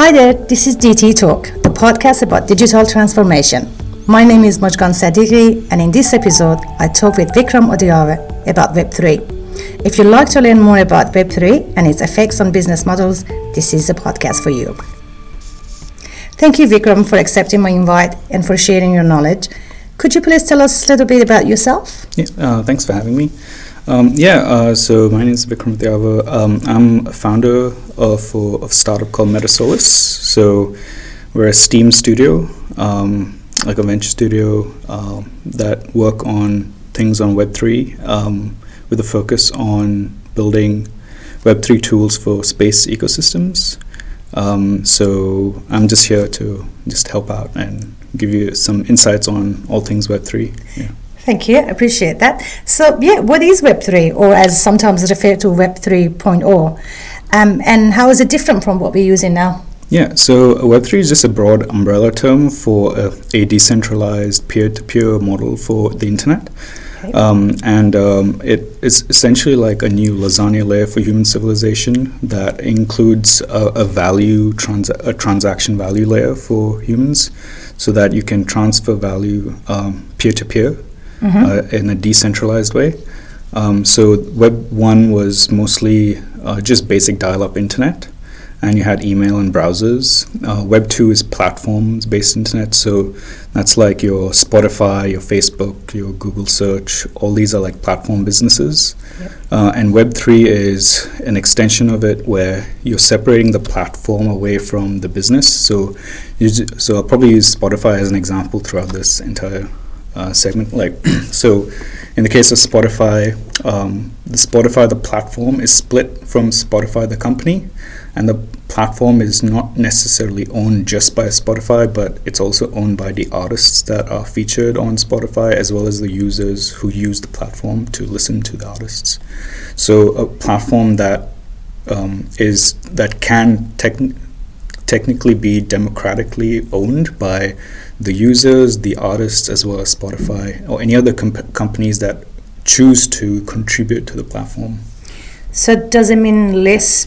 Hi there, this is DT Talk, the podcast about digital transformation. My name is Mojgan Sadiki, and in this episode, I talk with Vikram Odiave about Web3. If you'd like to learn more about Web3 and its effects on business models, this is the podcast for you. Thank you, Vikram, for accepting my invite and for sharing your knowledge. Could you please tell us a little bit about yourself? Yeah, uh, thanks for having me. Um, yeah, uh, so my name is Vikram Thiava. Um, I'm a founder of, of a startup called Metasolus. So we're a Steam studio, um, like a venture studio uh, that work on things on Web3 um, with a focus on building Web3 tools for space ecosystems. Um, so I'm just here to just help out and give you some insights on all things Web3. Yeah. Thank you. I appreciate that. So, yeah, what is Web3, or as sometimes referred to Web 3.0, um, and how is it different from what we're using now? Yeah, so Web3 is just a broad umbrella term for a, a decentralized peer to peer model for the internet. Okay. Um, and um, it is essentially like a new lasagna layer for human civilization that includes a, a value, trans- a transaction value layer for humans so that you can transfer value peer to peer mm-hmm. uh, in a decentralized way. Um, so Web one was mostly uh, just basic dial-up internet, and you had email and browsers. Uh, Web two is platforms-based internet, so that's like your Spotify, your Facebook, your Google search. All these are like platform businesses, yep. Uh, and Web three is an extension of it, where you're separating the platform away from the business. So, so I'll probably use Spotify as an example throughout this entire uh, segment. Like, so in the case of Spotify, um, the Spotify, the platform is split from Spotify, the company, and the platform is not necessarily owned just by Spotify, but it's also owned by the artists that are featured on Spotify, as well as the users who use the platform to listen to the artists. So a platform that um, is that can technically technically be democratically owned by the users, the artists, as well as Spotify or any other comp- companies that choose to contribute to the platform. So, does it mean less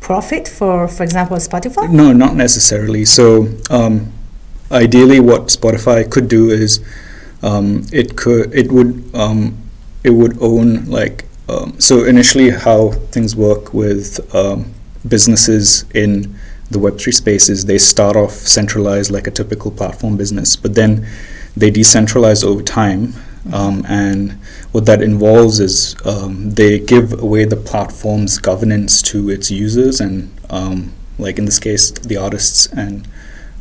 profit for, for example, Spotify? No, not necessarily. So, um, ideally, what Spotify could do is um, it could it would um, it would own like um, so initially how things work with um, businesses in the Web3 spaces, they start off centralized like a typical platform business, but then they decentralize over time. Um, and what that involves is um, they give away the platform's governance to its users, and um, like in this case, the artists and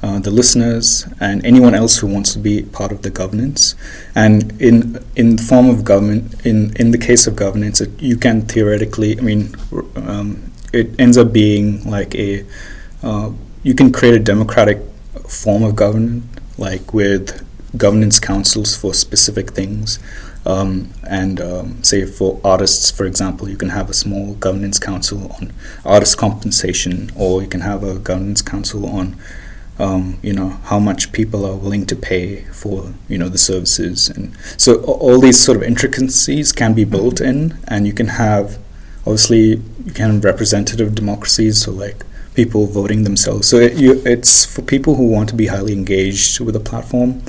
uh, the listeners and anyone else who wants to be part of the governance. And in in the form of government, in in the case of governance, it, you can theoretically, I mean, um, it ends up being like a uh, you can create a democratic form of government, like with governance councils for specific things. Um, and um, say for artists, for example, you can have a small governance council on artist compensation, or you can have a governance council on, um, you know, how much people are willing to pay for, you know, the services. And so all these sort of intricacies can be built in, and you can have, obviously, you can have representative democracies, so like people voting themselves. So it, you, it's for people who want to be highly engaged with a platform.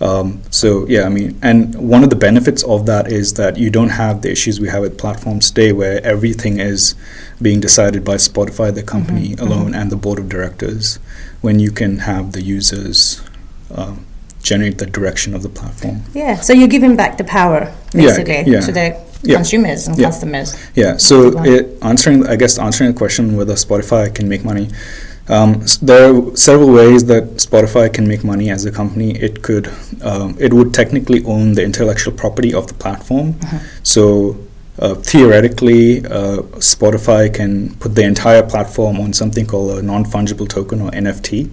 Um, so yeah, I mean, and one of the benefits of that is that you don't have the issues we have with platforms today, where everything is being decided by Spotify, the company mm-hmm. alone, mm-hmm. and the board of directors. When you can have the users um, generate the direction of the platform. Yeah, so you're giving back the power basically yeah, yeah. to the yeah. consumers and yeah. customers. Yeah. So it, answering, I guess, answering the question whether Spotify can make money. Um, there are several ways that Spotify can make money as a company. It could, um, it would technically own the intellectual property of the platform. Uh-huh. So uh, theoretically, uh, Spotify can put the entire platform on something called a non fungible token or NFT.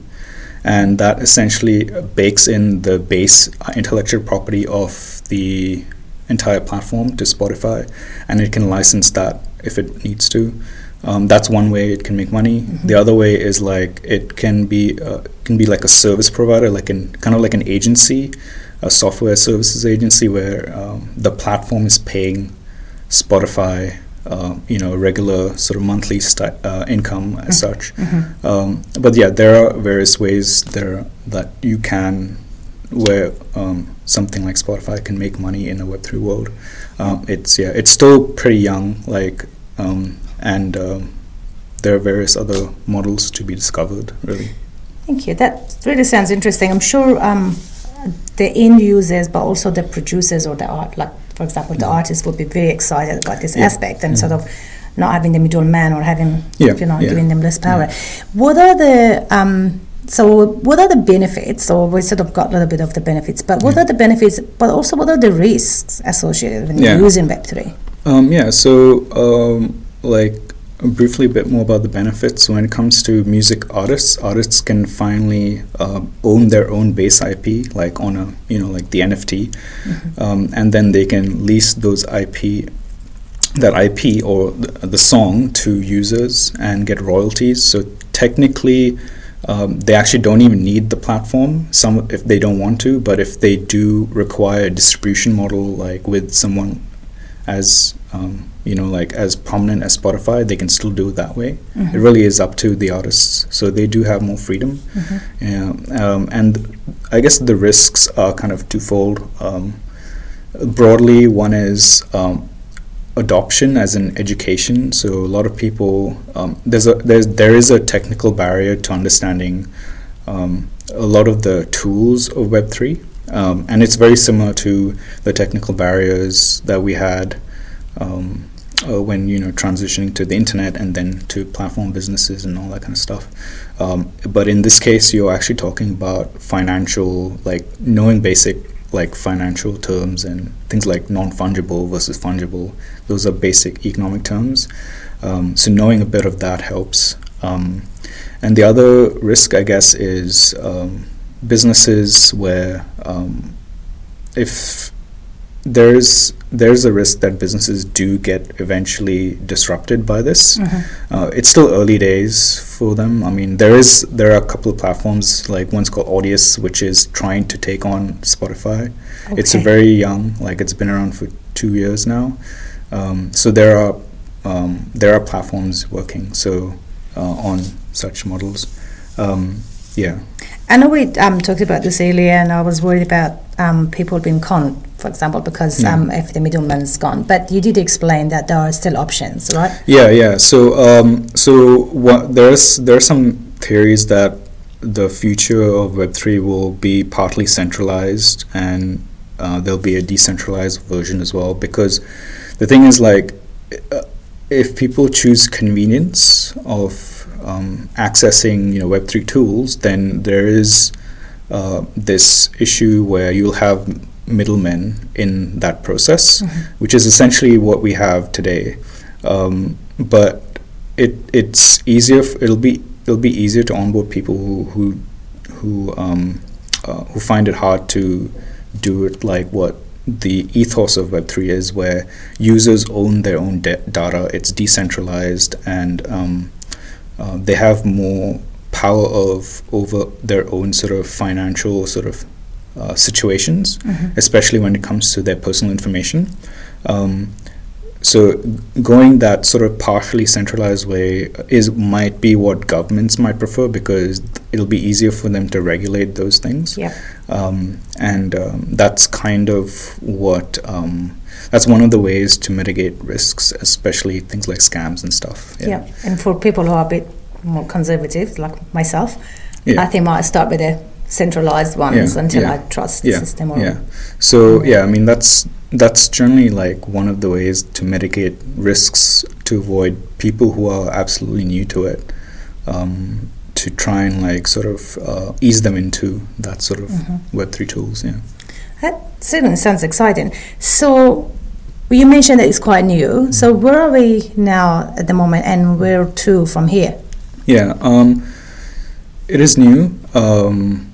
And that essentially bakes in the base intellectual property of the entire platform to Spotify, and it can license that if it needs to. Um, that's one way it can make money. Mm-hmm. The other way is like it can be uh, can be like a service provider, like in kind of like an agency, a software services agency where um, the platform is paying Spotify uh, you know regular sort of monthly sti- uh, income as Mm-hmm. such. Um, but yeah, there are various ways there that you can where um, something like Spotify can make money in a Web three world. Um, it's yeah, it's still pretty young, like um, and um, there are various other models to be discovered. Really, Thank you. That really sounds interesting. I'm sure um, the end users, but also the producers or the art, like for example, the artists would be very excited about this Mm. Yeah. aspect and Mm. sort of not having the middleman or having, Yeah, you know, yeah. giving them less power. What are the um, so what are the benefits? Or we sort of got a little bit of the benefits, but what Yeah. are the benefits? But also, what are the risks associated when Yeah. you're using Web three? Um, yeah, so um, like briefly a bit more about the benefits when it comes to music artists. Artists can finally uh, own their own base IP, like on a you know like the NFT, um, and then they can lease those IP, that IP or the, the song to users and get royalties. So technically. Um, they actually don't even need the platform. Some if they don't want to, but if they do require a distribution model, like with someone as um, you know like as prominent as Spotify, they can still do it that way. It really is up to the artists, so they do have more freedom. Yeah, um, and I guess the risks are kind of twofold. Um, broadly, one is um, adoption as in education. So a lot of people um, there's a there's there is a technical barrier to understanding um, a lot of the tools of Web three, um, and it's very similar to the technical barriers that we had. Um, uh, when you know transitioning to the internet and then to platform businesses and all that kind of stuff, um, but in this case, you're actually talking about financial, like knowing basic like financial terms and things like non-fungible versus fungible. Those are basic economic terms. Um, so knowing a bit of that helps. Um, and the other risk, I guess, is um, businesses where um, if there's there's a risk that businesses do get eventually disrupted by this. Uh, it's still early days for them. I mean, there is there are a couple of platforms like one's called Audius, which is trying to take on Spotify. It's a very young, like it's been around for two years now. Um, so there are um, there are platforms working so uh, on such models. Um, yeah. I know we um, talked about this earlier, and I was worried about um, people being conned, for example, because Yeah. um, if the middleman is gone. But you did explain that there are still options, right? Yeah, yeah. So, um, so what, there's there are some theories that the future of Web three will be partly centralized, and uh, there'll be a decentralized version as well. Because the thing is, like, uh, if people choose convenience of um, accessing, you know, Web three tools, then there is uh, this issue where you'll have middlemen in that process, which is essentially what we have today. Um, but it it's easier. F- it'll be it'll be easier to onboard people who who who um, uh, who find it hard to do it like what the ethos of Web three is, where users own their own de- data. It's decentralized and um, uh, they have more power of over their own sort of financial sort of uh, situations, especially when it comes to their personal information. Um, so going that sort of partially centralized way is might be what governments might prefer because it'll be easier for them to regulate those things. Yeah. Um, and um, that's kind of what um, that's one of the ways to mitigate risks, especially things like scams and stuff. Yeah. And for people who are a bit more conservative, like myself, Yeah. I think I might start with the centralized ones Yeah, until I trust the system. Or yeah. So yeah, I mean that's that's generally like one of the ways to mitigate risks to avoid people who are absolutely new to it, um, to try and like sort of uh, ease them into that sort of Mm-hmm. Web three tools. Yeah. That certainly sounds exciting. So you mentioned that it's quite new. So where are we now at the moment, and where to from here? Yeah, um, it is new, um,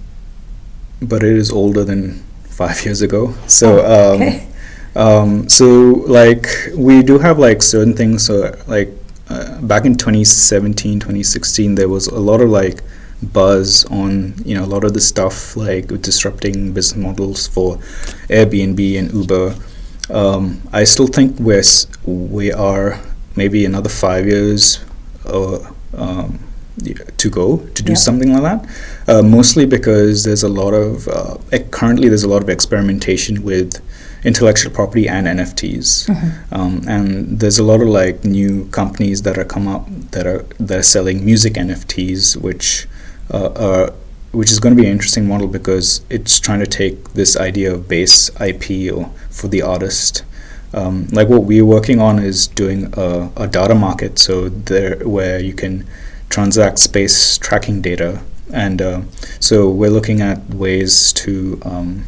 but it is older than five years ago. So, Oh, um, okay. um, so like we do have like certain things. So, like uh, back in 2017, 2016, there was a lot of like buzz on you know a lot of the stuff like disrupting business models for Airbnb and Uber. Um, I still think we're we are maybe another five years or um, to go to do Yeah. something like that. Uh, mostly because there's a lot of uh, ec- currently there's a lot of experimentation with intellectual property and NFTs, um, and there's a lot of like new companies that are come up that are that are selling music NFTs, which uh, are which is going to be an interesting model because it's trying to take this idea of base IP or for the artist. Um, like what we're working on is doing a, a data market, so there where you can transact space tracking data, and uh, so we're looking at ways to um,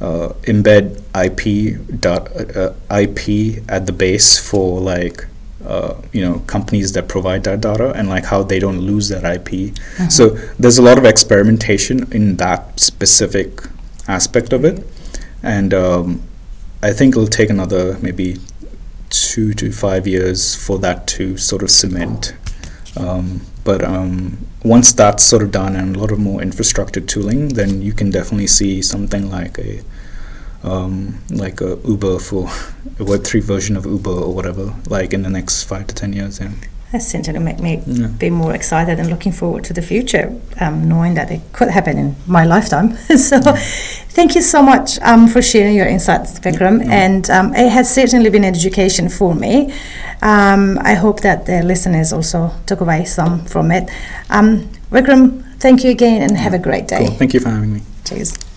uh, embed IP dot, uh, IP at the base for like uh, you know companies that provide that data and like how they don't lose that IP. So there's a lot of experimentation in that specific aspect of it, and um, I think it'll take another maybe two to five years for that to sort of cement. Um, but um, once that's sort of done and a lot of more infrastructure tooling, then you can definitely see something like a um, like a Uber for a Web three version of Uber or whatever, like in the next five to ten years. Yeah. That seems to make me Yeah. be more excited and looking forward to the future, um, knowing that it could happen in my lifetime. so, thank you so much um, for sharing your insights, Vikram. And um, it has certainly been education for me. Um, I hope that the listeners also took away some from it. Um, Vikram, thank you again and have a great day. Cool. Thank you for having me. Cheers.